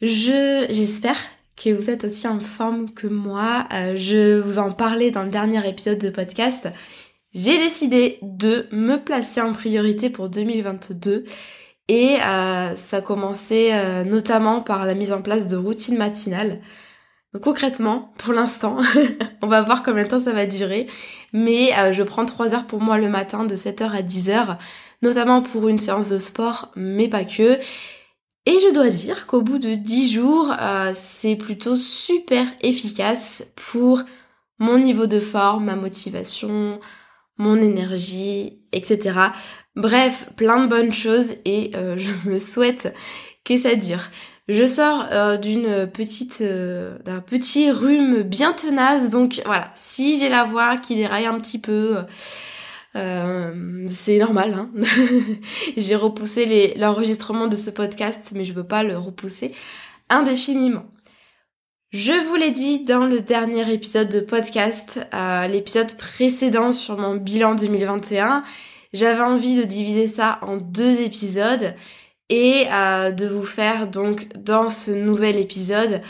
Je j'espère que vous êtes aussi en forme que moi. Euh, je vous en parlais dans le dernier épisode de podcast. J'ai décidé de me placer en priorité pour 2022 et euh, ça a commencé euh, notamment par la mise en place de routines matinales. Concrètement, pour l'instant, on va voir combien de temps ça va durer, mais je prends 3 heures pour moi le matin de 7h à 10h, notamment pour une séance de sport, mais pas que. Et je dois dire qu'au bout de 10 jours, euh, c'est plutôt super efficace pour mon niveau de forme, ma motivation, mon énergie, etc. Bref, plein de bonnes choses et euh, je me souhaite que ça dure. Je sors euh, d'une petite d'un petit rhume bien tenace donc voilà, si j'ai la voix qui déraille un petit peu euh, c'est normal. Hein J'ai repoussé l'enregistrement de ce podcast, mais je peux pas le repousser indéfiniment. Je vous l'ai dit dans le dernier épisode de podcast, euh, l'épisode précédent sur mon bilan 2021, j'avais envie de diviser ça en deux épisodes et euh, de vous faire donc dans ce nouvel épisode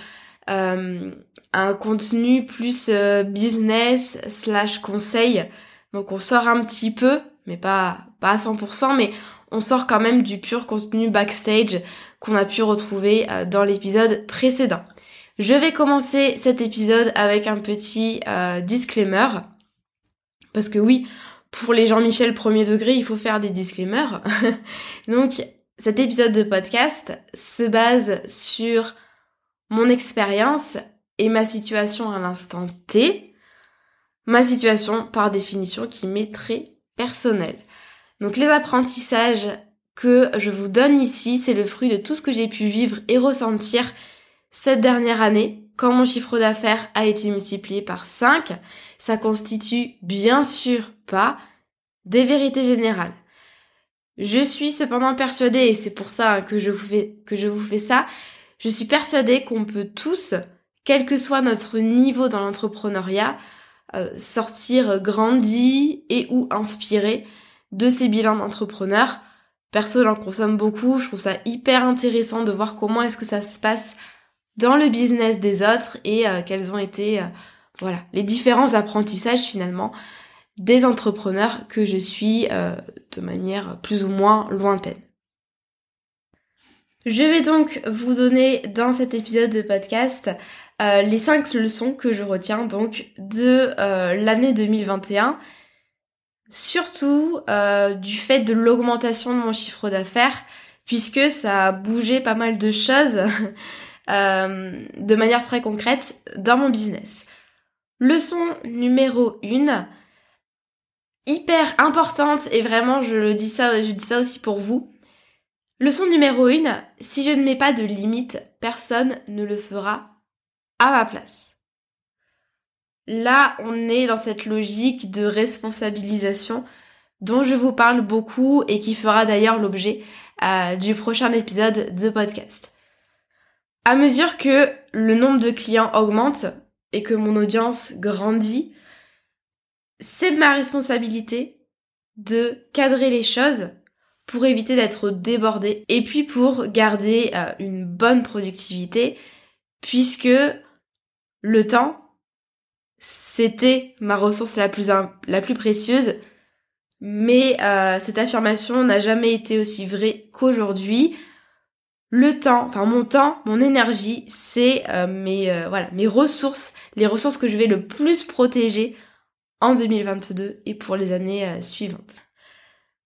un contenu plus business slash conseil donc on sort un petit peu, mais pas, pas à 100%, mais on sort quand même du pur contenu backstage qu'on a pu retrouver euh, dans l'épisode précédent. Je vais commencer cet épisode avec un petit euh, disclaimer. Parce que oui, pour les Jean-Michel premier degré, il faut faire des disclaimers. Donc cet épisode de podcast se base sur mon expérience et ma situation à l'instant T ma situation par définition qui m'est très personnelle. Donc les apprentissages que je vous donne ici, c'est le fruit de tout ce que j'ai pu vivre et ressentir cette dernière année quand mon chiffre d'affaires a été multiplié par 5. Ça constitue bien sûr pas des vérités générales. Je suis cependant persuadée, et c'est pour ça que je vous fais, que je vous fais ça, je suis persuadée qu'on peut tous, quel que soit notre niveau dans l'entrepreneuriat, euh, sortir grandi et ou inspiré de ces bilans d'entrepreneurs. Perso, j'en consomme beaucoup, je trouve ça hyper intéressant de voir comment est-ce que ça se passe dans le business des autres et euh, quels ont été euh, voilà, les différents apprentissages finalement des entrepreneurs que je suis de manière plus ou moins lointaine. Je vais donc vous donner dans cet épisode de podcast euh, les cinq leçons que je retiens donc de euh, l'année 2021, surtout euh, du fait de l'augmentation de mon chiffre d'affaires, puisque ça a bougé pas mal de choses de manière très concrète dans mon business. Leçon numéro 1, hyper importante et vraiment je le dis ça, je dis ça aussi pour vous. Leçon numéro 1, si je ne mets pas de limite, personne ne le fera à ma place. Là, on est dans cette logique de responsabilisation dont je vous parle beaucoup et qui fera d'ailleurs l'objet euh, du prochain épisode de podcast. À mesure que le nombre de clients augmente, et que mon audience grandit, c'est de ma responsabilité de cadrer les choses pour éviter d'être débordé et puis pour garder euh, une bonne productivité puisque le temps c'était ma ressource la plus la plus précieuse mais euh, cette affirmation n'a jamais été aussi vraie qu'aujourd'hui le temps, enfin mon temps, mon énergie, c'est euh, mes voilà mes ressources, les ressources que je vais le plus protéger en 2022 et pour les années suivantes.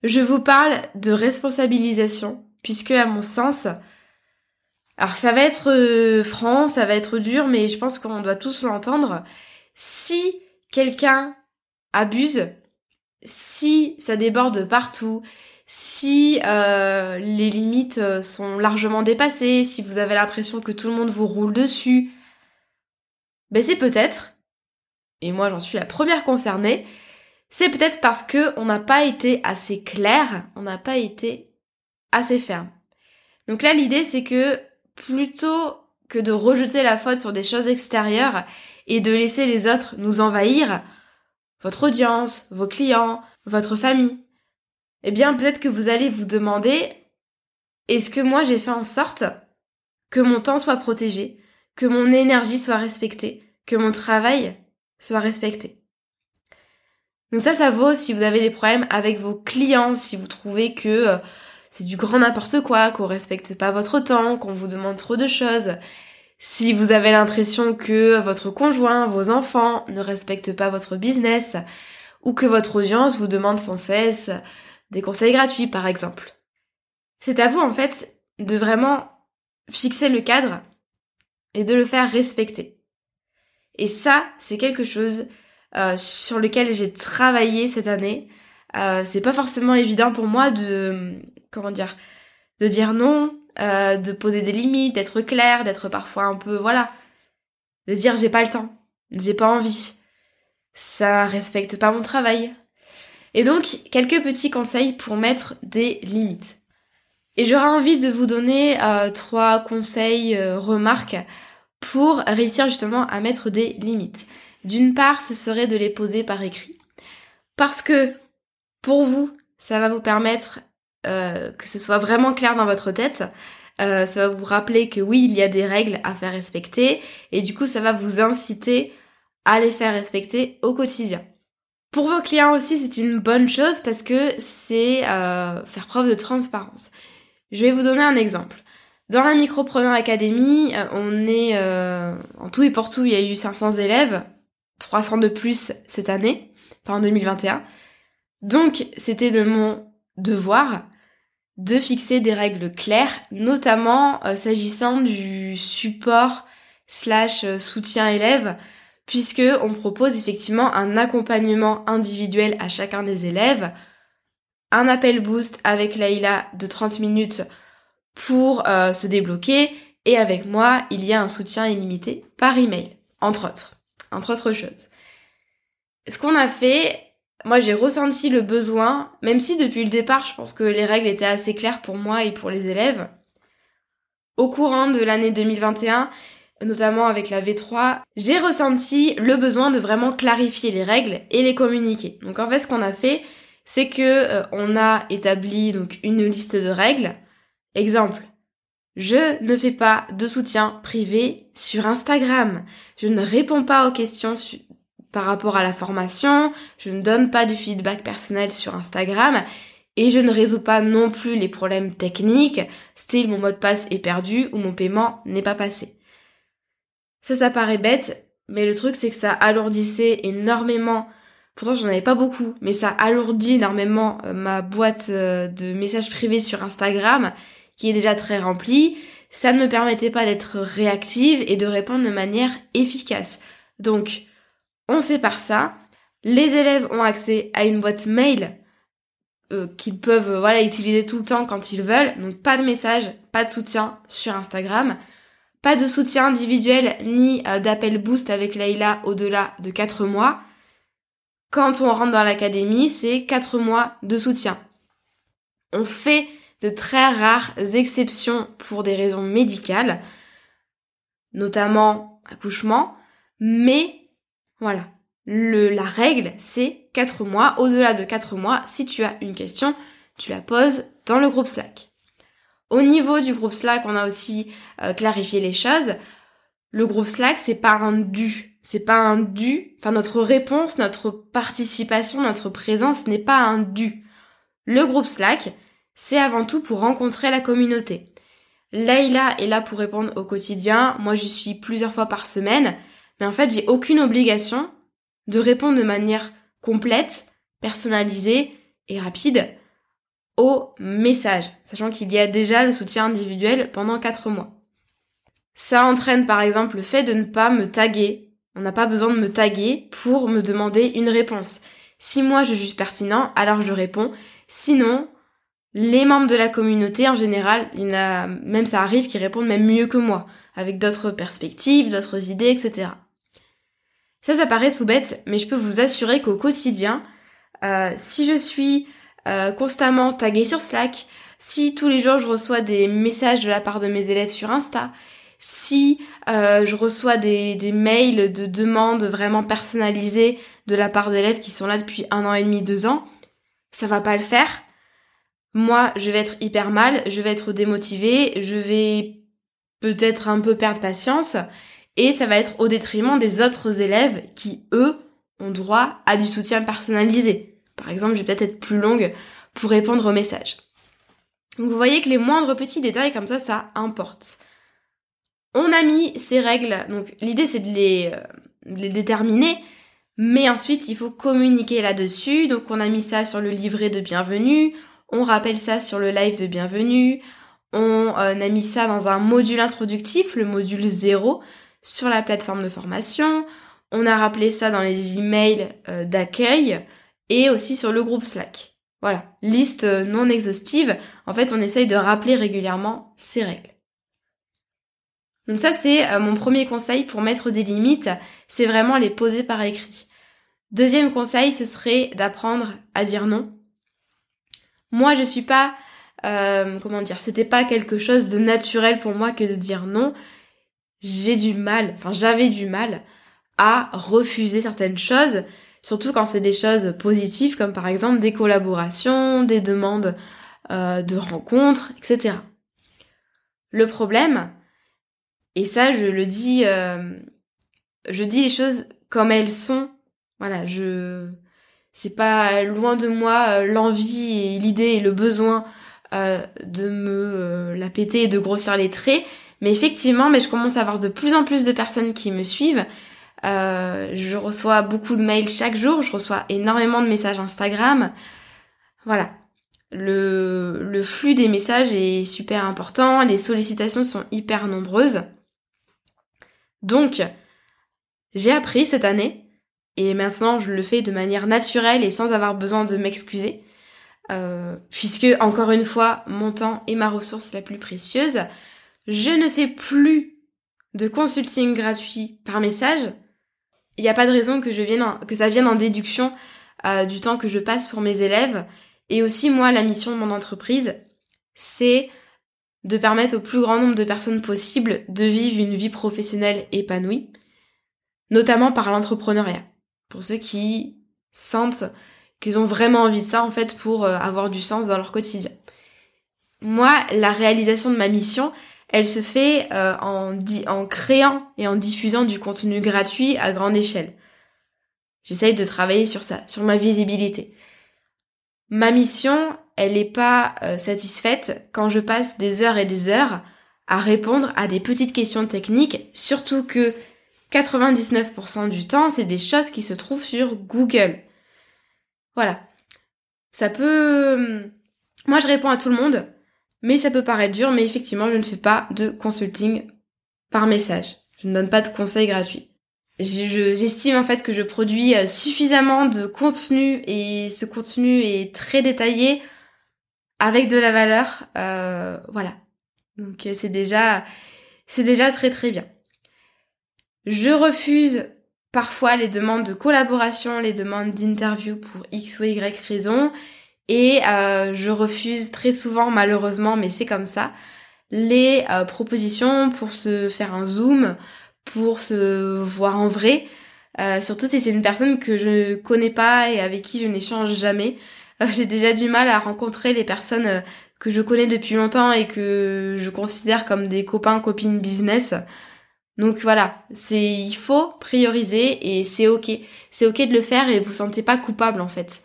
Je vous parle de responsabilisation, puisque à mon sens, alors ça va être euh, franc, ça va être dur, mais je pense qu'on doit tous l'entendre. Si quelqu'un abuse, si ça déborde partout, si euh, les limites euh, sont largement dépassées, si vous avez l'impression que tout le monde vous roule dessus, ben c'est peut-être, et moi j'en suis la première concernée, c'est peut-être parce que on n'a pas été assez clair, on n'a pas été assez ferme. Donc là, l'idée, c'est que plutôt que de rejeter la faute sur des choses extérieures et de laisser les autres nous envahir, votre audience, vos clients, votre famille, eh bien peut-être que vous allez vous demander est-ce que moi j'ai fait en sorte que mon temps soit protégé, que mon énergie soit respectée, que mon travail soit respecté? Donc ça, ça vaut si vous avez des problèmes avec vos clients, si vous trouvez que euh, c'est du grand n'importe quoi, qu'on respecte pas votre temps, qu'on vous demande trop de choses. Si vous avez l'impression que votre conjoint, vos enfants ne respectent pas votre business, ou que votre audience vous demande sans cesse des conseils gratuits, par exemple. C'est à vous, en fait, de vraiment fixer le cadre et de le faire respecter. Et ça, c'est quelque chose euh, sur lequel j'ai travaillé cette année. Euh, c'est pas forcément évident pour moi de comment dire de dire non, euh, de poser des limites, d'être clair, d'être parfois un peu voilà, de dire j'ai pas le temps, j'ai pas envie, ça respecte pas mon travail. Et donc quelques petits conseils pour mettre des limites. Et j'aurais envie de vous donner euh, trois conseils, euh, remarques pour réussir justement à mettre des limites. D'une part, ce serait de les poser par écrit. Parce que, pour vous, ça va vous permettre euh, que ce soit vraiment clair dans votre tête. Euh, ça va vous rappeler que oui, il y a des règles à faire respecter. Et du coup, ça va vous inciter à les faire respecter au quotidien. Pour vos clients aussi, c'est une bonne chose parce que c'est euh, faire preuve de transparence. Je vais vous donner un exemple. Dans la Micropreneur Academy, on est en tout et pour tout, il y a eu 500 élèves 300 de plus cette année, enfin en 2021. Donc c'était de mon devoir de fixer des règles claires, notamment euh, s'agissant du support slash euh, soutien élève, puisque on propose effectivement un accompagnement individuel à chacun des élèves, un appel boost avec Laïla de 30 minutes pour euh, se débloquer, et avec moi, il y a un soutien illimité par email, entre autres entre autres choses. Ce qu'on a fait, moi j'ai ressenti le besoin, même si depuis le départ je pense que les règles étaient assez claires pour moi et pour les élèves, au courant de l'année 2021, notamment avec la V3, j'ai ressenti le besoin de vraiment clarifier les règles et les communiquer. Donc en fait ce qu'on a fait, c'est que euh, on a établi donc une liste de règles. Exemple, je ne fais pas de soutien privé sur Instagram. Je ne réponds pas aux questions par rapport à la formation. Je ne donne pas du feedback personnel sur Instagram. Et je ne résous pas non plus les problèmes techniques, style mon mot de passe est perdu ou mon paiement n'est pas passé. Ça, ça paraît bête, mais le truc c'est que ça alourdissait énormément Pourtant, j'en avais pas beaucoup, mais ça alourdit énormément euh, ma boîte euh, de messages privés sur Instagram qui est déjà très remplie, ça ne me permettait pas d'être réactive et de répondre de manière efficace. Donc, on sépare ça. Les élèves ont accès à une boîte mail euh, qu'ils peuvent euh, voilà utiliser tout le temps quand ils veulent. Donc pas de message, pas de soutien sur Instagram, pas de soutien individuel ni euh, d'appel boost avec Layla au-delà de 4 mois. Quand on rentre dans l'académie, c'est 4 mois de soutien. On fait de très rares exceptions pour des raisons médicales, notamment accouchement, Mais voilà, la règle, c'est 4 mois. Au-delà de 4 mois, si tu as une question, tu la poses dans le groupe Slack. Au niveau du groupe Slack, on a aussi euh, clarifié les choses. Le groupe Slack, c'est pas un dû. C'est pas un dû. Enfin, notre réponse, notre participation, notre présence n'est pas un dû. Le groupe Slack, c'est avant tout pour rencontrer la communauté. Layla est là pour répondre au quotidien. Moi, je suis plusieurs fois par semaine. Mais en fait, j'ai aucune obligation de répondre de manière complète, personnalisée et rapide au message, sachant qu'il y a déjà le soutien individuel pendant 4 mois. Ça entraîne par exemple le fait de ne pas me taguer. On n'a pas besoin de me taguer pour me demander une réponse. Si moi je juge pertinent, alors je réponds. Sinon, les membres de la communauté en général, même ça arrive qu'ils répondent même mieux que moi, avec d'autres perspectives, d'autres idées, etc. Ça, ça paraît tout bête, mais je peux vous assurer qu'au quotidien, euh, si je suis euh, constamment taguée sur Slack, si tous les jours je reçois des messages de la part de mes élèves sur Insta, si euh, je reçois des, mails de demandes vraiment personnalisées de la part d'élèves qui sont là depuis un an et demi, deux ans, ça va pas le faire. Moi, je vais être hyper mal, je vais être démotivée, je vais peut-être un peu perdre patience, et ça va être au détriment des autres élèves qui, eux, ont droit à du soutien personnalisé. Par exemple, je vais peut-être être plus longue pour répondre aux messages. Donc vous voyez que les moindres petits détails comme ça, ça importe. On a mis ces règles, donc l'idée c'est de les, euh, déterminer, mais ensuite il faut communiquer là-dessus. Donc on a mis ça sur le livret de bienvenue, on rappelle ça sur le live de bienvenue, on euh, a mis ça dans un module introductif, le module 0, sur la plateforme de formation. On a rappelé ça dans les emails euh, d'accueil et aussi sur le groupe Slack. Voilà, liste euh, non exhaustive. En fait, on essaye de rappeler régulièrement ces règles. Donc ça, c'est euh, mon premier conseil pour mettre des limites, c'est vraiment les poser par écrit. Deuxième conseil, ce serait d'apprendre à dire non. Moi, je suis pas, comment dire, c'était pas quelque chose de naturel pour moi que de dire non j'ai du mal, enfin j'avais du mal à refuser certaines choses, surtout quand c'est des choses positives comme par exemple des collaborations, des demandes euh, de rencontres, etc. Le problème, et ça je le dis, euh, je dis les choses comme elles sont. Voilà, je c'est pas loin de moi euh, l'envie et l'idée et le besoin de me la péter et de grossir les traits, mais effectivement, mais je commence à avoir de plus en plus de personnes qui me suivent. Euh, je reçois beaucoup de mails chaque jour, je reçois énormément de messages Instagram. Voilà. Le, le flux des messages est super important, les sollicitations sont hyper nombreuses. Donc, j'ai appris cette année, et maintenant je le fais de manière naturelle et sans avoir besoin de m'excuser, euh, puisque encore une fois, mon temps est ma ressource la plus précieuse je ne fais plus de consulting gratuit par message, il n'y a pas de raison que, ça vienne en déduction euh, du temps que je passe pour mes élèves. Et aussi, moi, la mission de mon entreprise, c'est de permettre au plus grand nombre de personnes possible de vivre une vie professionnelle épanouie, notamment par l'entrepreneuriat. Pour ceux qui sentent qu'ils ont vraiment envie de ça, en fait, pour euh, avoir du sens dans leur quotidien. Moi, la réalisation de ma mission, elle se fait euh, en, créant et en diffusant du contenu gratuit à grande échelle. J'essaye de travailler sur ça, sur ma visibilité. Ma mission, elle n'est pas euh, satisfaite quand je passe des heures et des heures à répondre à des petites questions techniques, surtout que 99% du temps, c'est des choses qui se trouvent sur Google. Voilà. Ça peut... Moi, je réponds à tout le monde, mais ça peut paraître dur, mais effectivement, je ne fais pas de consulting par message. Je ne donne pas de conseils gratuits. J'estime en fait que je produis euh, suffisamment de contenu et ce contenu est très détaillé avec de la valeur. Euh, voilà. Donc euh, c'est déjà, c'est déjà très très bien. Je refuse parfois les demandes de collaboration, les demandes d'interview pour X ou Y raison. Et euh, je refuse très souvent, malheureusement, mais c'est comme ça, les euh, propositions pour se faire un zoom, pour se voir en vrai. Euh, surtout si c'est une personne que je connais pas et avec qui je n'échange jamais. Euh, j'ai déjà du mal à rencontrer les personnes euh, que je connais depuis longtemps et que je considère comme des copains, copines business. Donc voilà, c'est il faut prioriser et c'est ok. C'est ok de le faire et vous sentez pas coupable en fait.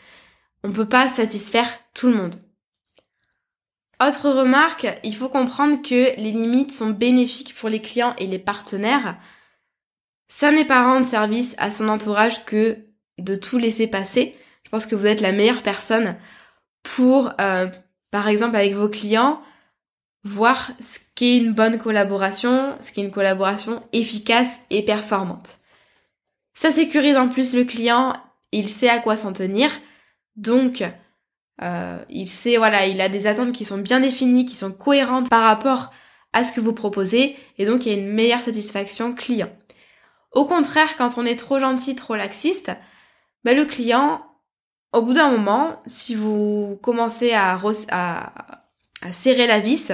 On peut pas satisfaire tout le monde. Autre remarque, il faut comprendre que les limites sont bénéfiques pour les clients et les partenaires. Ça n'est pas rendre service à son entourage que de tout laisser passer. Je pense que vous êtes la meilleure personne pour, euh, par exemple, avec vos clients, voir ce qu'est une bonne collaboration, ce qu'est une collaboration efficace et performante. Ça sécurise en plus le client, il sait à quoi s'en tenir, donc euh, il sait, voilà, il a des attentes qui sont bien définies, qui sont cohérentes par rapport à ce que vous proposez, et donc il y a une meilleure satisfaction client. Au contraire, quand on est trop gentil, trop laxiste, bah, le client, au bout d'un moment, si vous commencez à, à, serrer la vis,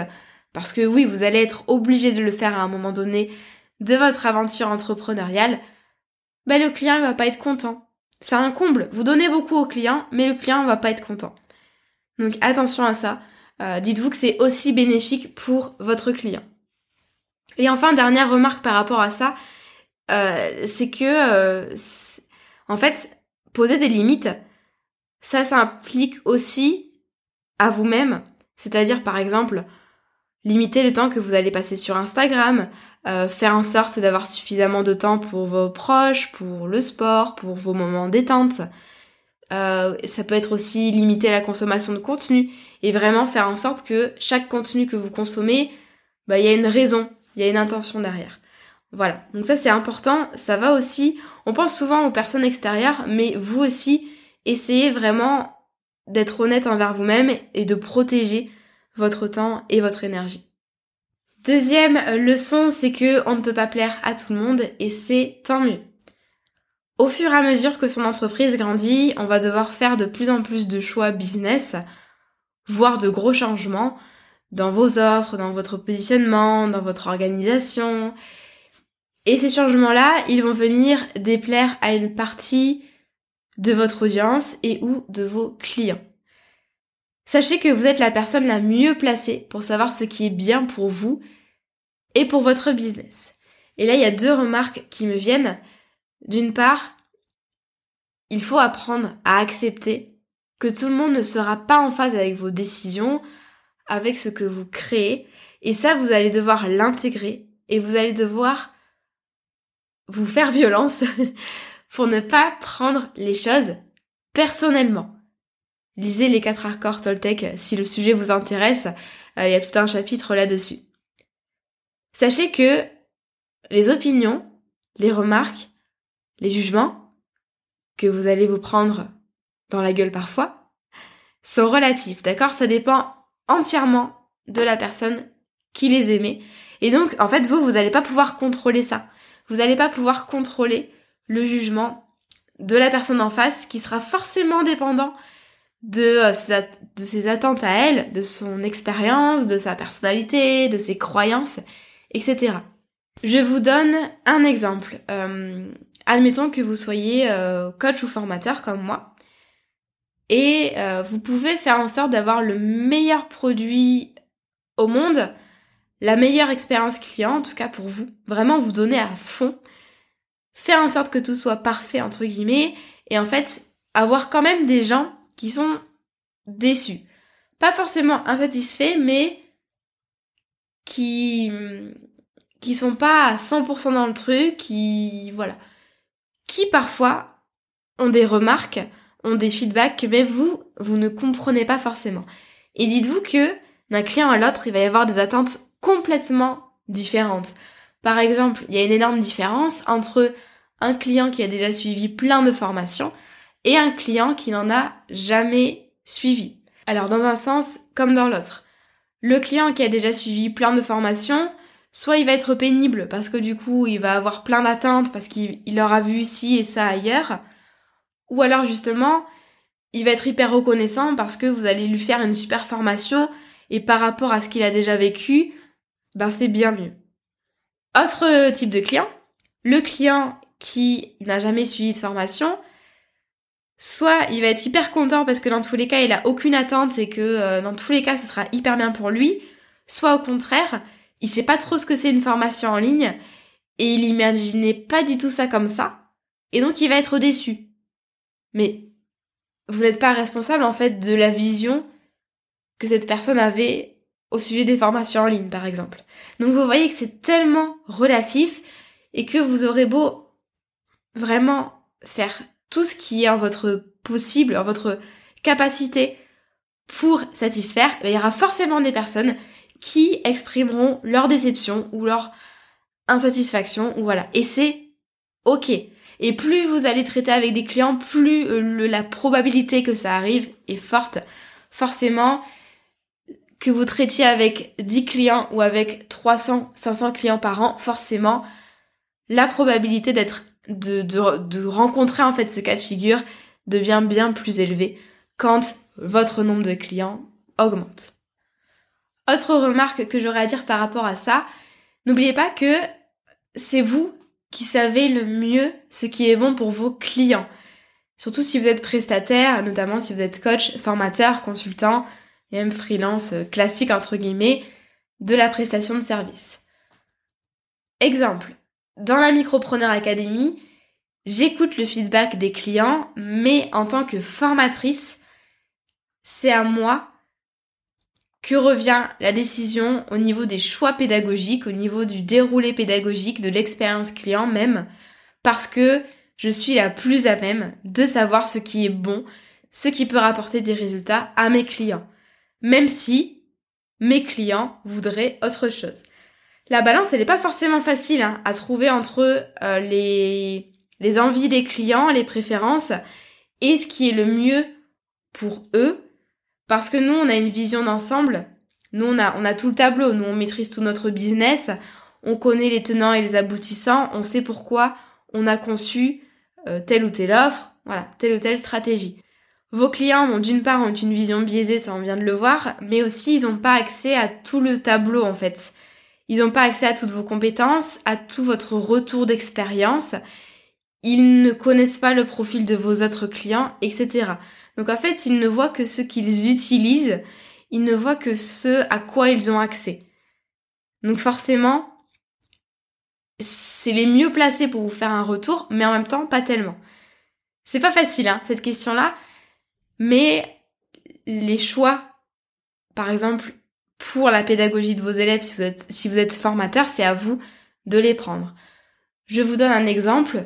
parce que oui, vous allez être obligé de le faire à un moment donné de votre aventure entrepreneuriale, bah, le client ne va pas être content. C'est un comble. Vous donnez beaucoup au client, mais le client ne va pas être content. Donc attention à ça. Euh, dites-vous que c'est aussi bénéfique pour votre client. Et enfin, dernière remarque par rapport à ça, euh, c'est que, euh, en fait, poser des limites, ça, ça implique aussi à vous-même. C'est-à-dire, par exemple, limiter le temps que vous allez passer sur Instagram, faire en sorte d'avoir suffisamment de temps pour vos proches, pour le sport, pour vos moments détente. Euh, ça peut être aussi limiter la consommation de contenu et vraiment faire en sorte que chaque contenu que vous consommez, bah il y a une raison, il y a une intention derrière. Voilà, donc ça c'est important, ça va aussi, on pense souvent aux personnes extérieures, mais vous aussi, essayez vraiment d'être honnête envers vous-même et de protéger votre temps et votre énergie. Deuxième leçon, c'est que on ne peut pas plaire à tout le monde et c'est tant mieux. Au fur et à mesure que son entreprise grandit, on va devoir faire de plus en plus de choix business, voire de gros changements dans vos offres, dans votre positionnement, dans votre organisation. Et ces changements-là, ils vont venir déplaire à une partie de votre audience et ou de vos clients. Sachez que vous êtes la personne la mieux placée pour savoir ce qui est bien pour vous et pour votre business. Et là, il y a deux remarques qui me viennent. D'une part, il faut apprendre à accepter que tout le monde ne sera pas en phase avec vos décisions, avec ce que vous créez, et ça, vous allez devoir l'intégrer, et vous allez devoir vous faire violence pour ne pas prendre les choses personnellement. Lisez les quatre accords Toltec si le sujet vous intéresse, euh, il y a tout un chapitre là-dessus. Sachez que les opinions, les remarques, les jugements que vous allez vous prendre dans la gueule parfois sont relatifs, d'accord? Ça dépend entièrement de la personne qui les émet. Et donc, en fait, vous, vous n'allez pas pouvoir contrôler ça. Vous n'allez pas pouvoir contrôler le jugement de la personne en face qui sera forcément dépendant de, euh, ses, de ses attentes à elle, de son expérience, de sa personnalité, de ses croyances, etc. Je vous donne un exemple. Euh, admettons que vous soyez euh, coach ou formateur comme moi, et euh, vous pouvez faire en sorte d'avoir le meilleur produit au monde, la meilleure expérience client, en tout cas pour vous, vraiment vous donner à fond, faire en sorte que tout soit parfait, entre guillemets, et en fait, avoir quand même des gens qui sont déçus. Pas forcément insatisfaits, mais qui qui sont pas à 100% dans le truc, qui voilà, qui parfois ont des remarques, ont des feedbacks que même vous, vous ne comprenez pas forcément. Et dites-vous que d'un client à l'autre, il va y avoir des attentes complètement différentes. Par exemple, il y a une énorme différence entre un client qui a déjà suivi plein de formations et un client qui n'en a jamais suivi. Alors dans un sens comme dans l'autre. Le client qui a déjà suivi plein de formations, soit il va être pénible parce que du coup il va avoir plein d'attentes parce qu'il aura vu ci et ça ailleurs, ou alors justement il va être hyper reconnaissant parce que vous allez lui faire une super formation et par rapport à ce qu'il a déjà vécu, ben c'est bien mieux. Autre type de client, le client qui n'a jamais suivi de formation, soit il va être hyper content parce que dans tous les cas il a aucune attente et que euh, dans tous les cas ce sera hyper bien pour lui, soit au contraire, il sait pas trop ce que c'est une formation en ligne et il imaginait pas du tout ça comme ça et donc il va être déçu. Mais vous n'êtes pas responsable en fait de la vision que cette personne avait au sujet des formations en ligne par exemple. Donc vous voyez que c'est tellement relatif et que vous aurez beau vraiment faire tout ce qui est en votre possible, en votre capacité pour satisfaire, il y aura forcément des personnes qui exprimeront leur déception ou leur insatisfaction ou voilà. Et c'est ok. Et plus vous allez traiter avec des clients, plus euh, la probabilité que ça arrive est forte. Forcément, que vous traitiez avec 10 clients ou avec 300, 500 clients par an, forcément, la probabilité d'être de, de, rencontrer en fait ce cas de figure devient bien plus élevé quand votre nombre de clients augmente. Autre remarque que j'aurais à dire par rapport à ça, n'oubliez pas que c'est vous qui savez le mieux ce qui est bon pour vos clients. Surtout si vous êtes prestataire, notamment si vous êtes coach, formateur, consultant, et même freelance classique entre guillemets, de la prestation de service. Exemple, dans la Micropreneur Academy, j'écoute le feedback des clients, mais en tant que formatrice, c'est à moi que revient la décision au niveau des choix pédagogiques, au niveau du déroulé pédagogique, de l'expérience client même, parce que je suis la plus à même de savoir ce qui est bon, ce qui peut rapporter des résultats à mes clients, même si mes clients voudraient autre chose la balance, elle n'est pas forcément facile hein, à trouver entre euh, les, envies des clients, les préférences, et ce qui est le mieux pour eux. Parce que nous, on a une vision d'ensemble. Nous, on a, on a tout le tableau. Nous, on maîtrise tout notre business. On connaît les tenants et les aboutissants. On sait pourquoi on a conçu euh, telle ou telle offre. Voilà, telle ou telle stratégie. Vos clients, d'une part, ont une vision biaisée, ça on vient de le voir, mais aussi ils n'ont pas accès à tout le tableau en fait. Ils n'ont pas accès à toutes vos compétences, à tout votre retour d'expérience. Ils ne connaissent pas le profil de vos autres clients, etc. Donc en fait, ils ne voient que ce qu'ils utilisent, ils ne voient que ce à quoi ils ont accès. Donc forcément, c'est les mieux placés pour vous faire un retour, mais en même temps, pas tellement. C'est pas facile, hein, cette question-là, mais les choix, par exemple, pour la pédagogie de vos élèves, si vous êtes, si vous êtes formateur, c'est à vous de les prendre. Je vous donne un exemple.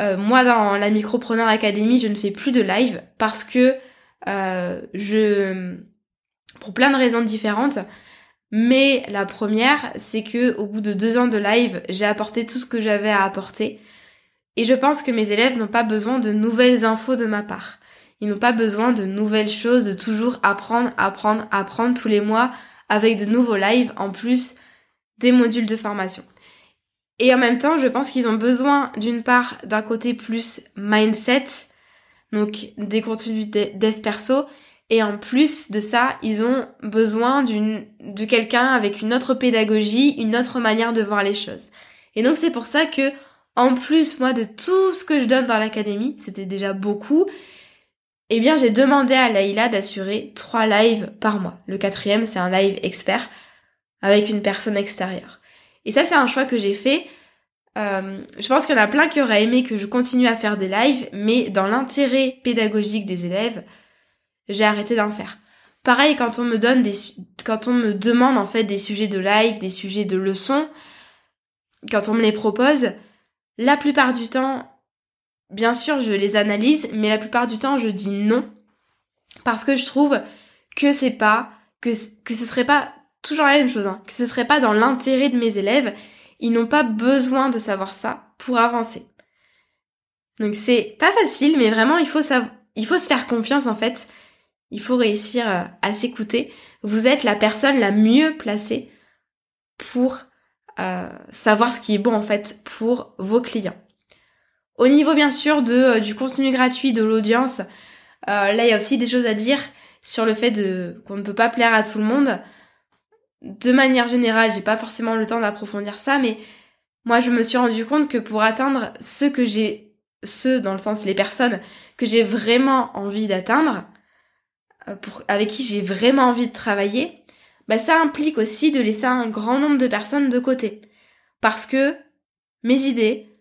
Euh, moi, dans la Micropreneur Academy, je ne fais plus de live parce que euh, je, pour plein de raisons différentes, mais la première, c'est que au bout de deux ans de live, j'ai apporté tout ce que j'avais à apporter, et je pense que mes élèves n'ont pas besoin de nouvelles infos de ma part. Ils n'ont pas besoin de nouvelles choses, de toujours apprendre, apprendre, apprendre tous les mois, avec de nouveaux lives en plus des modules de formation. Et en même temps, je pense qu'ils ont besoin d'une part d'un côté plus mindset, donc des contenus dev perso, et en plus de ça, ils ont besoin d'une de quelqu'un avec une autre pédagogie, une autre manière de voir les choses. Et donc c'est pour ça que en plus moi de tout ce que je donne dans l'académie, c'était déjà beaucoup, eh bien, j'ai demandé à Laïla d'assurer trois lives par mois. Le quatrième, c'est un live expert avec une personne extérieure. Et ça, c'est un choix que j'ai fait. Euh, je pense qu'il y en a plein qui auraient aimé que je continue à faire des lives, mais dans l'intérêt pédagogique des élèves, j'ai arrêté d'en faire. Pareil, quand on me donne des, quand on me demande en fait des sujets de live, des sujets de leçons, quand on me les propose, la plupart du temps, bien sûr, je les analyse, mais la plupart du temps, je dis non. Parce que je trouve que c'est pas, que, que ce serait pas toujours la même chose, hein, que ce serait pas dans l'intérêt de mes élèves. Ils n'ont pas besoin de savoir ça pour avancer. Donc c'est pas facile, mais vraiment, il faut il faut se faire confiance, en fait. Il faut réussir euh, à s'écouter. Vous êtes la personne la mieux placée pour euh, savoir ce qui est bon, en fait, pour vos clients. Au niveau bien sûr de, euh, du contenu gratuit, de l'audience, euh, là il y a aussi des choses à dire sur le fait qu'on ne peut pas plaire à tout le monde. De manière générale, j'ai pas forcément le temps d'approfondir ça, mais moi je me suis rendu compte que pour atteindre ce que j'ai, ceux dans le sens les personnes que j'ai vraiment envie d'atteindre, euh, pour, avec qui j'ai vraiment envie de travailler, bah ça implique aussi de laisser un grand nombre de personnes de côté. Parce que mes idées,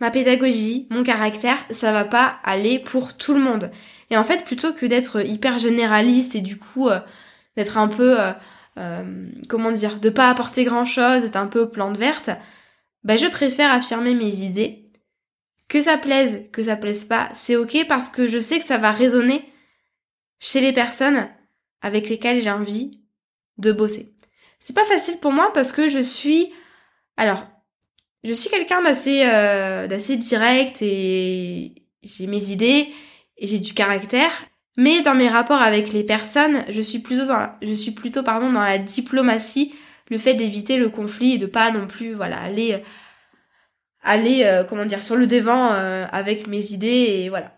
ma pédagogie, mon caractère, ça va pas aller pour tout le monde. Et en fait, plutôt que d'être hyper généraliste et du coup euh, d'être un peu, euh, comment dire, de pas apporter grand chose, d'être un peu plante verte, bah je préfère affirmer mes idées. Que ça plaise, que ça plaise pas, c'est ok parce que je sais que ça va résonner chez les personnes avec lesquelles j'ai envie de bosser. C'est pas facile pour moi parce que je suis, alors, je suis quelqu'un d'assez, euh, d'assez direct et j'ai mes idées et j'ai du caractère. Mais dans mes rapports avec les personnes, je suis plutôt dans, la, je suis plutôt pardon dans la diplomatie, le fait d'éviter le conflit et de pas non plus voilà aller aller euh, comment dire sur le devant euh, avec mes idées et voilà.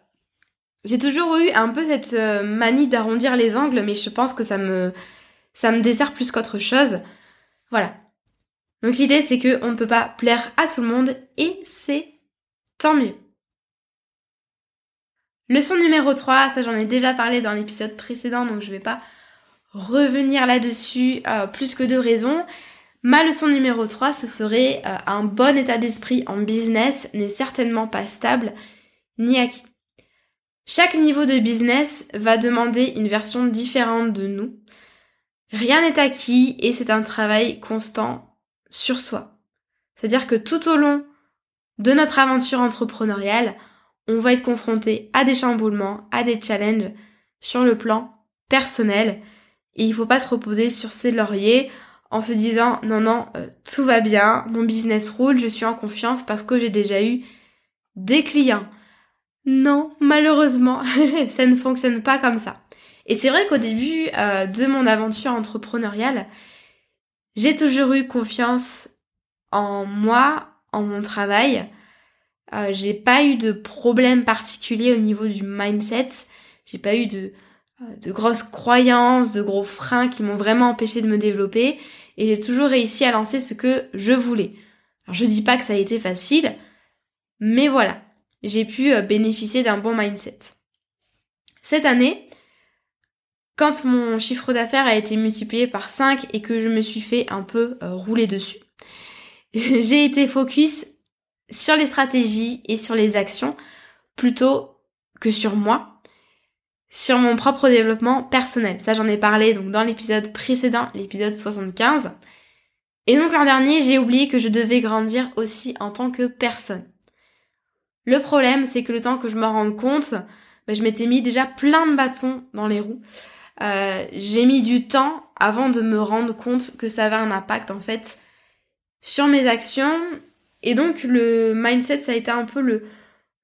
J'ai toujours eu un peu cette euh, manie d'arrondir les angles, mais je pense que ça me ça me dessert plus qu'autre chose. Voilà. Donc l'idée c'est que on ne peut pas plaire à tout le monde et c'est tant mieux. Leçon numéro 3, ça j'en ai déjà parlé dans l'épisode précédent donc je vais pas revenir là-dessus euh, plus que de raisons. Ma leçon numéro 3, ce serait euh, un bon état d'esprit en business n'est certainement pas stable ni acquis. Chaque niveau de business va demander une version différente de nous. Rien n'est acquis et c'est un travail constant sur soi. C'est-à-dire que tout au long de notre aventure entrepreneuriale, on va être confronté à des chamboulements, à des challenges sur le plan personnel et il faut pas se reposer sur ses lauriers en se disant non non euh, tout va bien, mon business roule, je suis en confiance parce que j'ai déjà eu des clients. Non, malheureusement, ça ne fonctionne pas comme ça. Et c'est vrai qu'au début euh, de mon aventure entrepreneuriale, j'ai toujours eu confiance en moi, en mon travail. Euh, j'ai pas eu de problème particulier au niveau du mindset. J'ai pas eu de, euh, de grosses croyances, de gros freins qui m'ont vraiment empêché de me développer. Et j'ai toujours réussi à lancer ce que je voulais. Alors je dis pas que ça a été facile, mais voilà j'ai pu euh, bénéficier d'un bon mindset. Cette année, quand mon chiffre d'affaires a été multiplié par 5 et que je me suis fait un peu euh, rouler dessus, j'ai été focus sur les stratégies et sur les actions plutôt que sur moi, sur mon propre développement personnel. Ça j'en ai parlé donc dans l'épisode précédent, l'épisode 75. Et donc l'an dernier, j'ai oublié que je devais grandir aussi en tant que personne. Le problème, c'est que le temps que je me rende compte, bah, je m'étais mis déjà plein de bâtons dans les roues. Euh, j'ai mis du temps avant de me rendre compte que ça avait un impact en fait sur mes actions. Et donc le mindset, ça a été un peu le,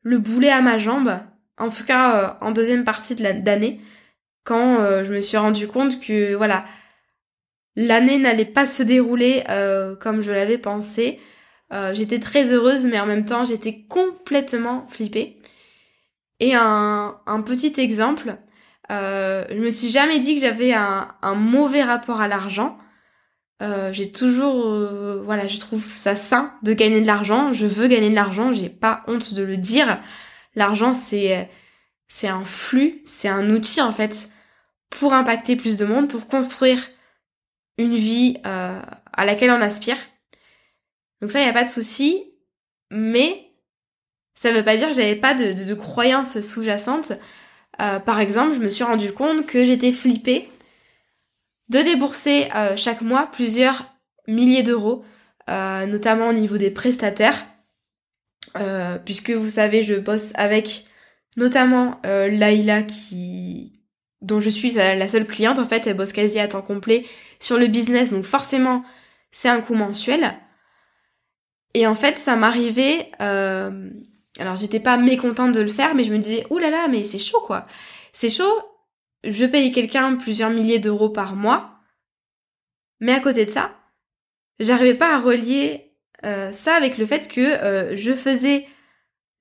le boulet à ma jambe. En tout cas, euh, en deuxième partie de l'année, quand euh, je me suis rendu compte que voilà, l'année n'allait pas se dérouler comme je l'avais pensé. J'étais très heureuse, mais en même temps, j'étais complètement flippée. Et un petit exemple, euh, je me suis jamais dit que j'avais un, un, mauvais rapport à l'argent. Euh, j'ai toujours, euh, voilà, je trouve ça sain de gagner de l'argent. Je veux gagner de l'argent, j'ai pas honte de le dire. L'argent, c'est c'est un flux, c'est un outil en fait pour impacter plus de monde, pour construire une vie euh, à laquelle on aspire. Donc ça, il n'y a pas de souci. Mais ça veut pas dire que j'avais pas de, de, croyances sous-jacentes. Euh, par exemple, je me suis rendu compte que j'étais flippée de débourser euh, chaque mois plusieurs milliers d'euros, euh, notamment au niveau des prestataires. puisque vous savez, je bosse avec notamment Laïla qui dont je suis la seule cliente en fait, elle bosse quasi à temps complet sur le business, donc forcément c'est un coût mensuel. Et en fait, ça m'arrivait. Euh... Alors, j'étais pas mécontente de le faire, mais je me disais, oulala, là là, mais c'est chaud quoi. C'est chaud. Je paye quelqu'un plusieurs milliers d'euros par mois, mais à côté de ça, j'arrivais pas à relier euh, ça avec le fait que euh, je faisais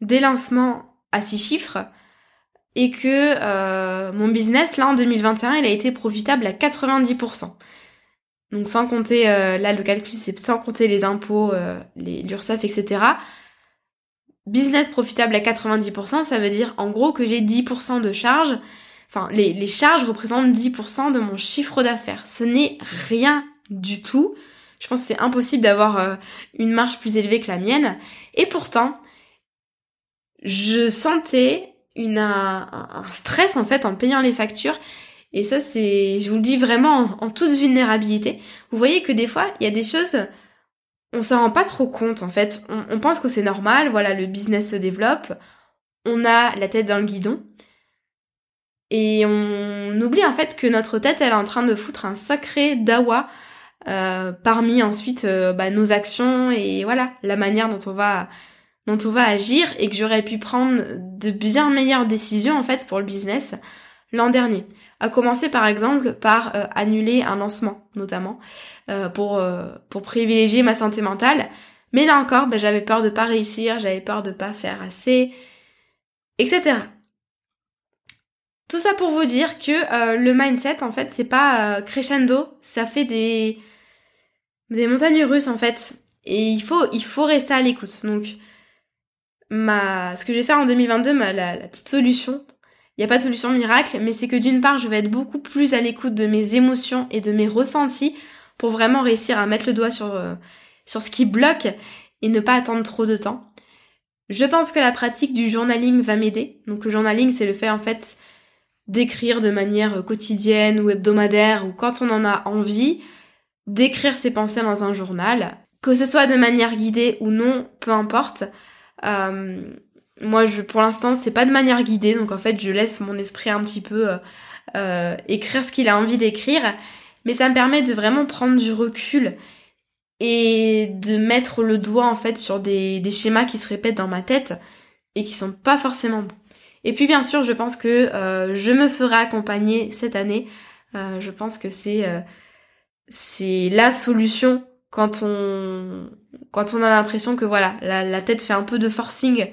des lancements à six chiffres et que euh, mon business là en 2021 il a été profitable à 90%. donc sans compter, là le calcul c'est sans compter les impôts, l'URSSAF, etc. Business profitable à 90%, ça veut dire en gros que j'ai 10% de charges. Enfin, les, charges représentent 10% de mon chiffre d'affaires. Ce n'est rien du tout. Je pense que c'est impossible d'avoir une marge plus élevée que la mienne. Et pourtant, je sentais une, un, stress en fait en payant les factures. Et ça, c'est, je vous le dis vraiment en, toute vulnérabilité. Vous voyez que des fois, il y a des choses, on s'en rend pas trop compte en fait. On, pense que c'est normal, voilà, le business se développe, on a la tête dans le guidon. Et on oublie en fait que notre tête, elle est en train de foutre un sacré dawa euh, parmi ensuite euh, bah, nos actions et voilà la manière dont on va dont on va agir et que j'aurais pu prendre de bien meilleures décisions en fait pour le business l'an dernier. À commencer par exemple par euh, annuler un lancement notamment euh, pour euh, pour privilégier ma santé mentale. Mais là encore, ben, j'avais peur de pas réussir, j'avais peur de pas faire assez, etc. Tout ça pour vous dire que le mindset en fait c'est pas crescendo, ça fait des des montagnes russes en fait. Et il faut il faut rester à l'écoute. Donc ma, ce que je vais faire en 2022, ma, la, petite solution, il n'y a pas de solution miracle, mais c'est que d'une part, je vais être beaucoup plus à l'écoute de mes émotions et de mes ressentis pour vraiment réussir à mettre le doigt sur, euh, sur ce qui bloque et ne pas attendre trop de temps. Je pense que la pratique du journaling va m'aider. Donc le journaling, c'est le fait en fait d'écrire de manière quotidienne ou hebdomadaire ou quand on en a envie, d'écrire ses pensées dans un journal. Que ce soit de manière guidée ou non, peu importe. Euh, moi, je, pour l'instant, c'est pas de manière guidée, donc en fait, je laisse mon esprit un petit peu euh, euh, écrire ce qu'il a envie d'écrire, mais ça me permet de vraiment prendre du recul et de mettre le doigt en fait sur des, des schémas qui se répètent dans ma tête et qui sont pas forcément bons. Et puis bien sûr, je pense que je me ferai accompagner cette année. je pense que c'est c'est la solution quand on quand on a l'impression que voilà la, la, tête fait un peu de forcing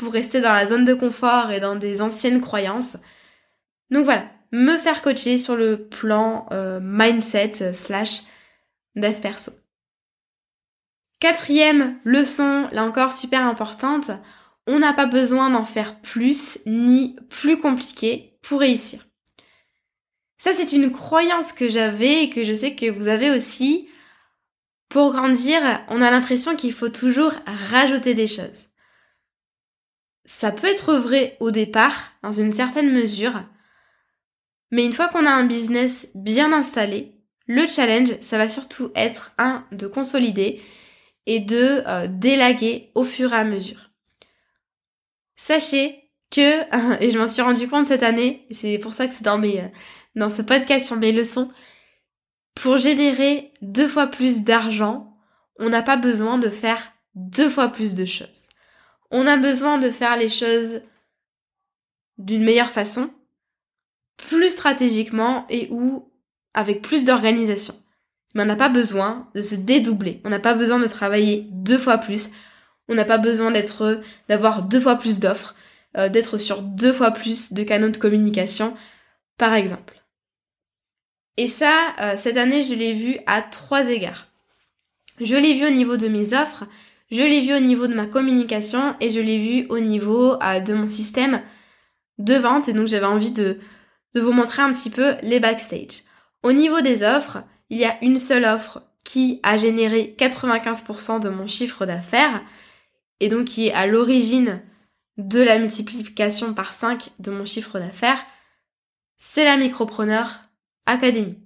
pour rester dans la zone de confort et dans des anciennes croyances. Donc voilà, me faire coacher sur le plan euh, mindset slash dev perso. Quatrième leçon, là encore super importante, on n'a pas besoin d'en faire plus ni plus compliqué pour réussir. Ça c'est une croyance que j'avais et que je sais que vous avez aussi pour grandir, on a l'impression qu'il faut toujours rajouter des choses. Ça peut être vrai au départ, dans une certaine mesure, mais une fois qu'on a un business bien installé, le challenge, ça va surtout être un de consolider et de euh, délaguer au fur et à mesure. Sachez que, et je m'en suis rendu compte cette année, c'est pour ça que c'est dans mes, euh, dans ce podcast sur mes leçons, pour générer deux fois plus d'argent, on n'a pas besoin de faire deux fois plus de choses. On a besoin de faire les choses d'une meilleure façon, plus stratégiquement et ou avec plus d'organisation. Mais on n'a pas besoin de se dédoubler. On n'a pas besoin de travailler deux fois plus. On n'a pas besoin d'être, d'avoir deux fois plus d'offres, euh, d'être sur deux fois plus de canaux de communication, par exemple. Et ça, euh, cette année, je l'ai vu à trois égards. Je l'ai vu au niveau de mes offres, je l'ai vu au niveau de ma communication et je l'ai vu au niveau euh, de mon système de vente. Et donc j'avais envie de, vous montrer un petit peu les backstage. Au niveau des offres, il y a une seule offre qui a généré 95% de mon chiffre d'affaires et donc qui est à l'origine de la multiplication par 5 de mon chiffre d'affaires. C'est la micropreneur Académie.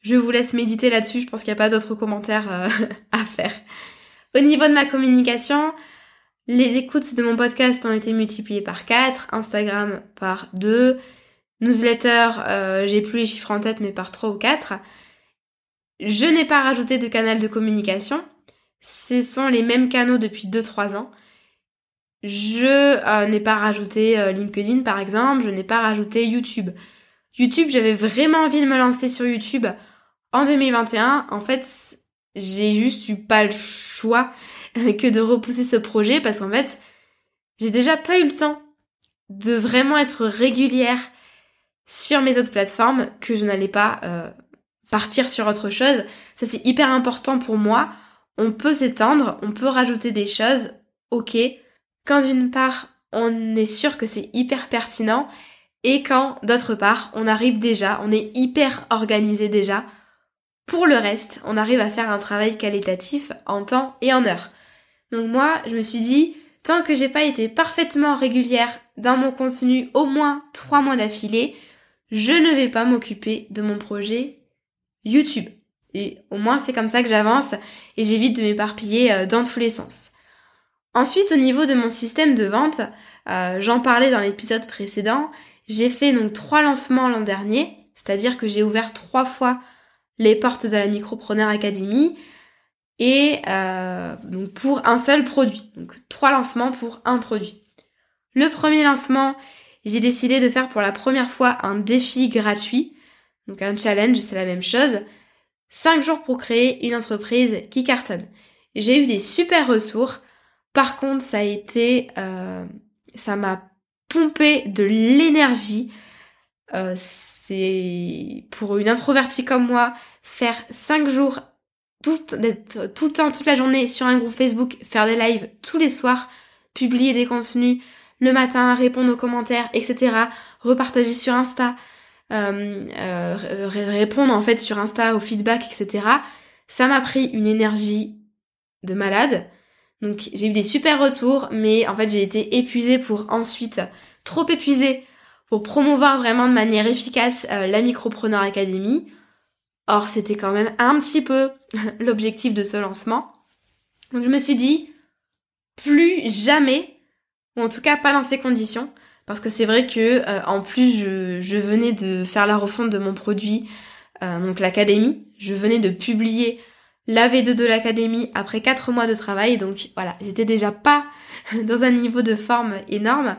Je vous laisse méditer là-dessus, je pense qu'il n'y a pas d'autres commentaires euh, à faire. Au niveau de ma communication, les écoutes de mon podcast ont été multipliées par 4, Instagram par 2, newsletter, euh, j'ai plus les chiffres en tête, mais par 3 ou 4. Je n'ai pas rajouté de canal de communication. Ce sont les mêmes canaux depuis 2-3 ans. Je euh, n'ai pas rajouté LinkedIn par exemple, je n'ai pas rajouté YouTube. YouTube, j'avais vraiment envie de me lancer sur YouTube en 2021. En fait, j'ai juste eu pas le choix que de repousser ce projet parce qu'en fait, j'ai déjà pas eu le temps de vraiment être régulière sur mes autres plateformes que je n'allais pas euh, partir sur autre chose. Ça c'est hyper important pour moi. On peut s'étendre, on peut rajouter des choses, ok. Quand d'une part on est sûr que c'est hyper pertinent et quand d'autre part on arrive déjà, on est hyper organisé déjà. Pour le reste, on arrive à faire un travail qualitatif en temps et en heure. Donc moi, je me suis dit, tant que j'ai pas été parfaitement régulière dans mon contenu au moins trois mois d'affilée, je ne vais pas m'occuper de mon projet YouTube. Et au moins c'est comme ça que j'avance et j'évite de m'éparpiller euh, dans tous les sens. Ensuite au niveau de mon système de vente, euh, j'en parlais dans l'épisode précédent, j'ai fait donc trois lancements l'an dernier, c'est-à-dire que j'ai ouvert trois fois les portes de la Micropreneur Academy et euh, donc pour un seul produit. Donc trois lancements pour un produit. Le premier lancement, j'ai décidé de faire pour la première fois un défi gratuit, donc un challenge, c'est la même chose. 5 jours pour créer une entreprise qui cartonne. J'ai eu des super retours. Par contre, ça a été, euh, ça m'a pompé de l'énergie. Euh, c'est pour une introvertie comme moi, faire 5 jours, tout, le temps, toute la journée sur un groupe Facebook, faire des lives tous les soirs, publier des contenus, le matin, répondre aux commentaires, etc. Repartager sur Insta, euh, euh, répondre en fait sur Insta au feedback, etc. Ça m'a pris une énergie de malade. Donc j'ai eu des super retours, mais en fait j'ai été épuisée pour ensuite, trop épuisée pour promouvoir vraiment de manière efficace euh, la Micropreneur Academy. Or c'était quand même un petit peu l'objectif de ce lancement. Donc je me suis dit, plus jamais ou en tout cas pas dans ces conditions, parce que c'est vrai que euh, en plus je, venais de faire la refonte de mon produit, euh, donc l'académie, je venais de publier la V2 de l'académie après 4 mois de travail, donc voilà, j'étais déjà pas dans un niveau de forme énorme.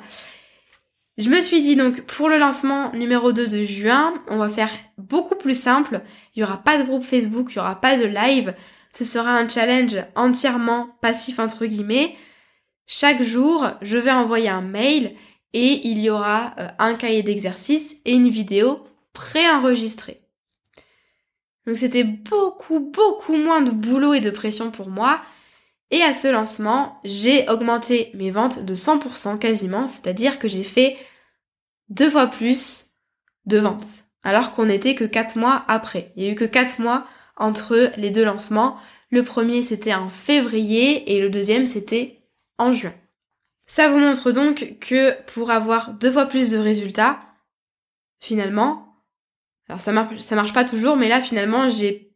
Je me suis dit donc pour le lancement numéro 2 de juin, on va faire beaucoup plus simple. Il y aura pas de groupe Facebook, il y aura pas de live. Ce sera un challenge entièrement passif entre guillemets. Chaque jour, je vais envoyer un mail et il y aura euh, un cahier d'exercice et une vidéo préenregistrée. Donc c'était beaucoup, beaucoup moins de boulot et de pression pour moi. Et à ce lancement, j'ai augmenté mes ventes de 100% quasiment, c'est-à-dire que j'ai fait deux fois plus de ventes, alors qu'on n'était que quatre mois après. Il y a eu que quatre mois entre les deux lancements. Le premier c'était en février et le deuxième c'était en juin. Ça vous montre donc que pour avoir deux fois plus de résultats, finalement, alors ça ça marche pas toujours, mais là finalement j'ai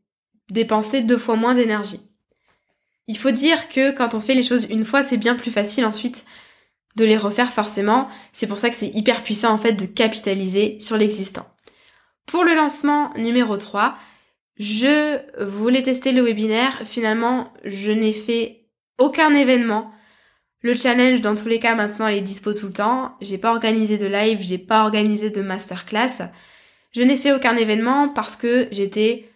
dépensé deux fois moins d'énergie. Il faut dire que quand on fait les choses une fois, c'est bien plus facile ensuite de les refaire forcément. C'est pour ça que c'est hyper puissant en fait de capitaliser sur l'existant. Pour le lancement numéro 3, je voulais tester le webinaire. Finalement, je n'ai fait aucun événement le challenge, dans tous les cas, maintenant, elle est dispo tout le temps. J'ai pas organisé de live, j'ai pas organisé de masterclass. Je n'ai fait aucun événement parce que j'étais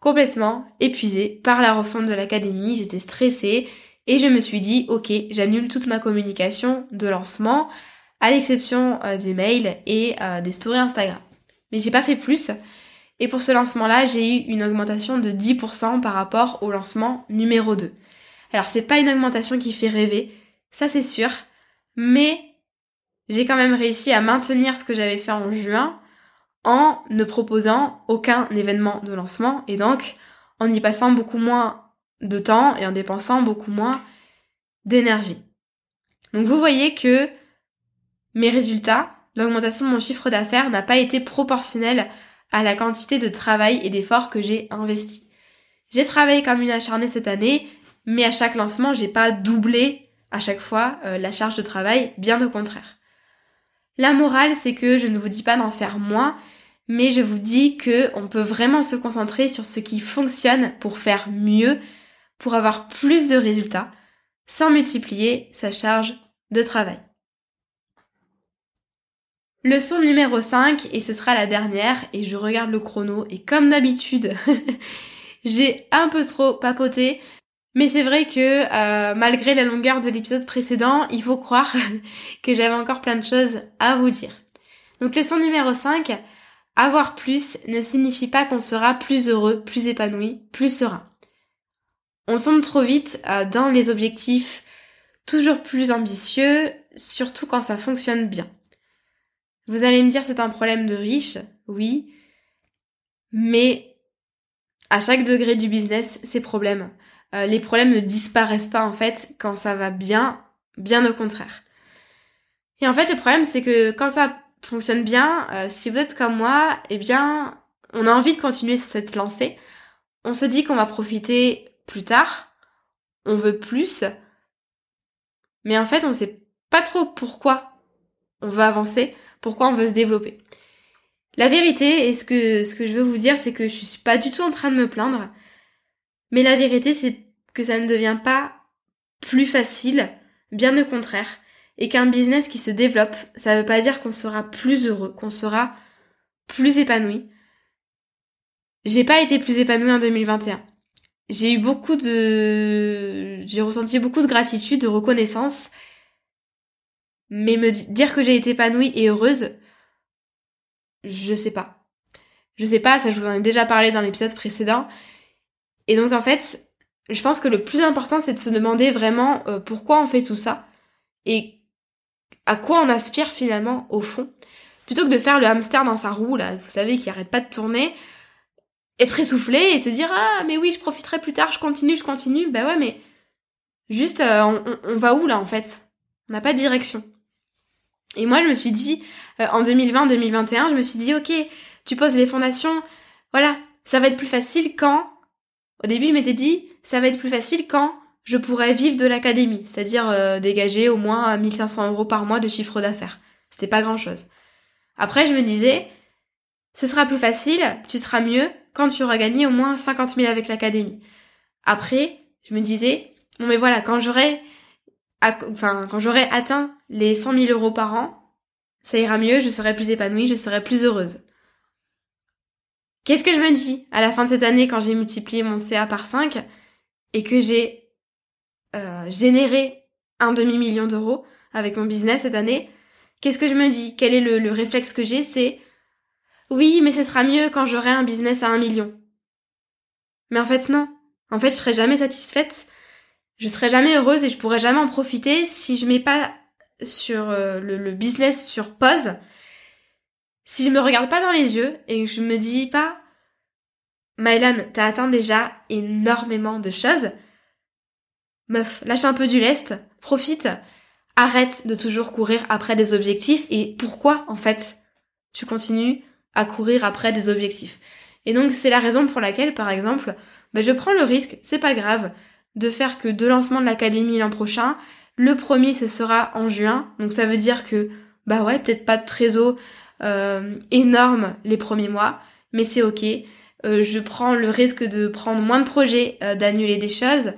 complètement épuisée par la refonte de l'académie, j'étais stressée et je me suis dit, ok, j'annule toute ma communication de lancement, à l'exception euh, des mails et euh, des stories Instagram. Mais j'ai pas fait plus. Et pour ce lancement-là, j'ai eu une augmentation de 10% par rapport au lancement numéro 2. Alors c'est pas une augmentation qui fait rêver, ça c'est sûr. Mais j'ai quand même réussi à maintenir ce que j'avais fait en juin en ne proposant aucun événement de lancement et donc en y passant beaucoup moins de temps et en dépensant beaucoup moins d'énergie. Donc vous voyez que mes résultats, l'augmentation de mon chiffre d'affaires n'a pas été proportionnelle à la quantité de travail et d'efforts que j'ai investi. J'ai travaillé comme une acharnée cette année, mais à chaque lancement, j'ai pas doublé à chaque fois euh, la charge de travail, bien au contraire. La morale, c'est que je ne vous dis pas d'en faire moins, mais je vous dis que on peut vraiment se concentrer sur ce qui fonctionne pour faire mieux, pour avoir plus de résultats, sans multiplier sa charge de travail. Leçon numéro 5, et ce sera la dernière, et je regarde le chrono, et comme d'habitude, j'ai un peu trop papoté, mais c'est vrai que euh, malgré la longueur de l'épisode précédent, il faut croire que j'avais encore plein de choses à vous dire. Donc leçon numéro 5, avoir plus ne signifie pas qu'on sera plus heureux, plus épanoui, plus serein. On tombe trop vite euh, dans les objectifs toujours plus ambitieux, surtout quand ça fonctionne bien. Vous allez me dire c'est un problème de riche, oui, mais à chaque degré du business, c'est problème. Euh, les problèmes ne disparaissent pas en fait quand ça va bien, bien au contraire. Et en fait, le problème c'est que quand ça fonctionne bien, euh, si vous êtes comme moi, eh bien, on a envie de continuer sur cette lancée. On se dit qu'on va profiter plus tard, on veut plus, mais en fait, on sait pas trop pourquoi on veut avancer, pourquoi on veut se développer. La vérité, et ce que, ce que je veux vous dire, c'est que je suis pas du tout en train de me plaindre. Mais la vérité, c'est que ça ne devient pas plus facile, bien au contraire. Et qu'un business qui se développe, ça veut pas dire qu'on sera plus heureux, qu'on sera plus épanoui. J'ai pas été plus épanouie en 2021. J'ai eu beaucoup de, j'ai ressenti beaucoup de gratitude, de reconnaissance. Mais me dire que j'ai été épanouie et heureuse, je sais pas. Je sais pas, ça je vous en ai déjà parlé dans l'épisode précédent. Et donc en fait, je pense que le plus important c'est de se demander vraiment euh, pourquoi on fait tout ça et à quoi on aspire finalement au fond. Plutôt que de faire le hamster dans sa roue là, vous savez, qui arrête pas de tourner, être essoufflé et se dire ah mais oui je profiterai plus tard, je continue, je continue. Bah ouais mais juste euh, on, va où là en fait? On n'a pas de direction. Et moi, je me suis dit, euh, en 2020-2021, je me suis dit, ok, tu poses les fondations, voilà, ça va être plus facile quand, au début, je m'étais dit, ça va être plus facile quand je pourrais vivre de l'académie, c'est-à-dire euh, dégager au moins 1500 euros par mois de chiffre d'affaires. C'était pas grand-chose. Après, je me disais, ce sera plus facile, tu seras mieux quand tu auras gagné au moins 50 000 avec l'académie. Après, je me disais, bon mais voilà, quand j'aurai enfin, quand j'aurai atteint les 100 000 euros par an, ça ira mieux, je serai plus épanouie, je serai plus heureuse. Qu'est-ce que je me dis à la fin de cette année quand j'ai multiplié mon CA par 5 et que j'ai euh, généré un demi-million d'euros avec mon business cette année? Qu'est-ce que je me dis? Quel est le, le réflexe que j'ai? C'est oui, mais ce sera mieux quand j'aurai un business à un million. Mais en fait, non. En fait, je serai jamais satisfaite je serai jamais heureuse et je pourrai jamais en profiter si je mets pas sur euh, le, business sur pause. Si je me regarde pas dans les yeux et que je me dis pas, Mylan, t'as atteint déjà énormément de choses. Meuf, lâche un peu du lest, profite, arrête de toujours courir après des objectifs et pourquoi en fait? Tu continues à courir après des objectifs. Et donc c'est la raison pour laquelle par exemple, bah, je prends le risque, c'est pas grave, de faire que deux lancements de l'académie l'an prochain. Le premier, ce sera en juin. Donc ça veut dire que, bah ouais, peut-être pas de trésor euh, énorme les premiers mois, mais c'est ok. Euh, je prends le risque de prendre moins de projets, euh, d'annuler des choses,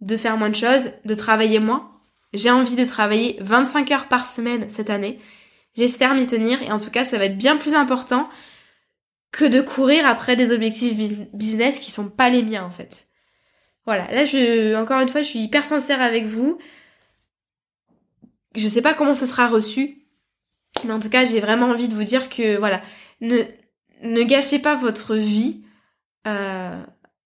de faire moins de choses, de travailler moins. J'ai envie de travailler 25 heures par semaine cette année. J'espère m'y tenir et en tout cas ça va être bien plus important que de courir après des objectifs business qui sont pas les miens en fait. Voilà, là je encore une fois, je suis hyper sincère avec vous. Je sais pas comment ce sera reçu, mais en tout cas, j'ai vraiment envie de vous dire que voilà, ne ne gâchez pas votre vie euh,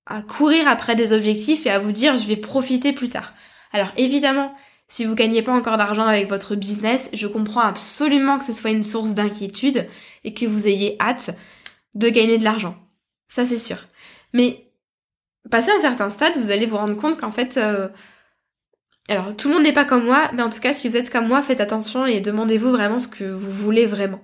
à courir après des objectifs et à vous dire je vais profiter plus tard. Alors évidemment, si vous gagnez pas encore d'argent avec votre business, je comprends absolument que ce soit une source d'inquiétude et que vous ayez hâte de gagner de l'argent. Ça c'est sûr. Mais passé un certain stade, vous allez vous rendre compte qu'en fait, euh, alors tout le monde n'est pas comme moi, mais en tout cas, si vous êtes comme moi, faites attention et demandez-vous vraiment ce que vous voulez vraiment.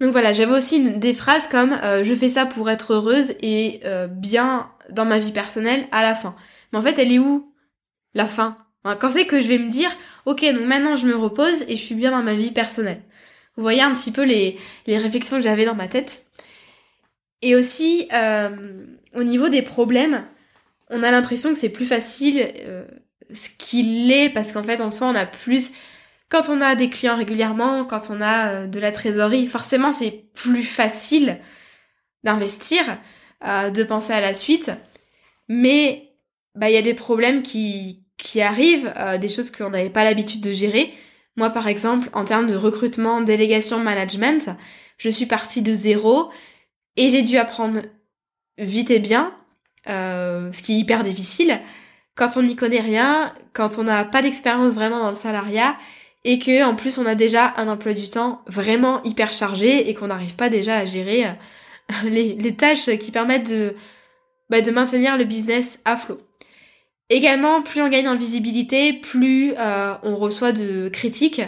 Donc voilà, j'avais aussi des phrases comme euh, je fais ça pour être heureuse et euh, bien dans ma vie personnelle à la fin. Mais en fait, elle est où la fin? Quand c'est que je vais me dire ok, donc maintenant je me repose et je suis bien dans ma vie personnelle. Vous voyez un petit peu les, les réflexions que j'avais dans ma tête. Et aussi, euh, au niveau des problèmes, on a l'impression que c'est plus facile euh, ce qu'il est, parce qu'en fait, en soi, on a plus... Quand on a des clients régulièrement, quand on a euh, de la trésorerie, forcément, c'est plus facile d'investir, de penser à la suite. Mais bah il y a des problèmes qui, qui arrivent, des choses qu'on n'avait pas l'habitude de gérer. Moi, par exemple, en termes de recrutement, délégation, management, je suis partie de zéro et j'ai dû apprendre vite et bien, euh, ce qui est hyper difficile, quand on n'y connaît rien, quand on n'a pas d'expérience vraiment dans le salariat et que en plus on a déjà un emploi du temps vraiment hyper chargé et qu'on n'arrive pas déjà à gérer euh, les, tâches qui permettent bah, de maintenir le business à flot. Également, plus on gagne en visibilité, plus euh, on reçoit de critiques,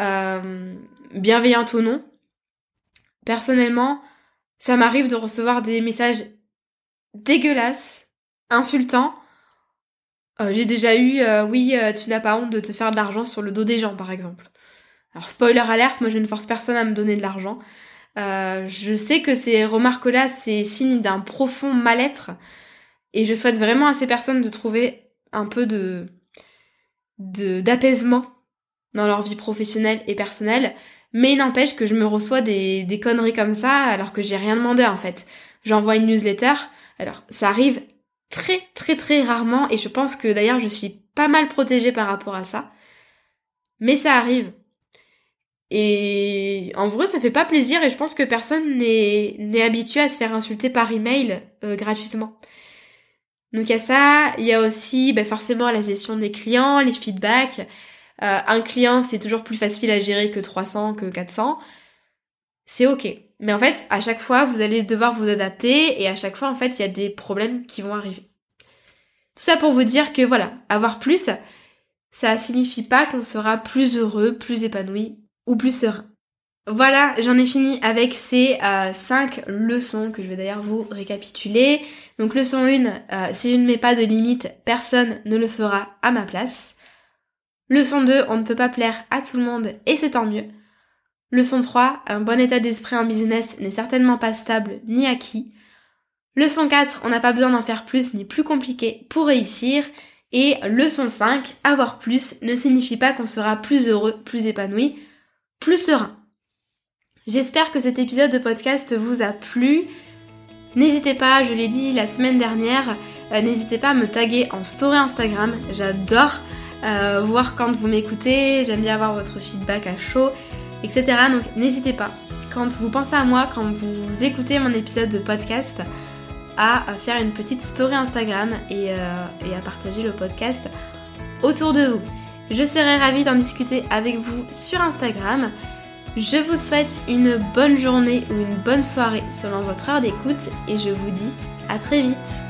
euh, bienveillantes ou non. Personnellement, ça m'arrive de recevoir des messages dégueulasses, insultants. Euh, j'ai déjà eu, oui, tu n'as pas honte de te faire de l'argent sur le dos des gens, par exemple. Alors, spoiler alert, moi je ne force personne à me donner de l'argent. je sais que ces remarques-là, c'est signe d'un profond mal-être et je souhaite vraiment à ces personnes de trouver un peu de d'apaisement dans leur vie professionnelle et personnelle. Mais il n'empêche que je me reçois des, des conneries comme ça alors que j'ai rien demandé en fait. J'envoie une newsletter. Alors ça arrive très très très rarement et je pense que d'ailleurs je suis pas mal protégée par rapport à ça. Mais ça arrive. Et en vrai, ça fait pas plaisir et je pense que personne n'est habitué à se faire insulter par email euh, gratuitement. Donc il y a ça, il y a aussi ben, forcément la gestion des clients, les feedbacks. Euh, un client, c'est toujours plus facile à gérer que 300, que 400. C'est ok. Mais en fait, à chaque fois, vous allez devoir vous adapter et à chaque fois, en fait, il y a des problèmes qui vont arriver. Tout ça pour vous dire que voilà, avoir plus, ça signifie pas qu'on sera plus heureux, plus épanoui ou plus serein. Voilà, j'en ai fini avec ces euh, 5 leçons que je vais d'ailleurs vous récapituler. Donc leçon 1, euh, si je ne mets pas de limite, personne ne le fera à ma place. Leçon 2, on ne peut pas plaire à tout le monde et c'est tant mieux. Leçon 3, un bon état d'esprit en business n'est certainement pas stable ni acquis. Leçon 4, on n'a pas besoin d'en faire plus ni plus compliqué pour réussir. Et leçon 5, avoir plus ne signifie pas qu'on sera plus heureux, plus épanoui, plus serein. J'espère que cet épisode de podcast vous a plu. N'hésitez pas, je l'ai dit la semaine dernière, euh, n'hésitez pas à me taguer en story Instagram. J'adore euh, voir quand vous m'écoutez, j'aime bien avoir votre feedback à chaud, etc. Donc n'hésitez pas, quand vous pensez à moi, quand vous écoutez mon épisode de podcast, à faire une petite story Instagram et, euh, et à partager le podcast autour de vous. Je serai ravie d'en discuter avec vous sur Instagram. Je vous souhaite une bonne journée ou une bonne soirée selon votre heure d'écoute et je vous dis à très vite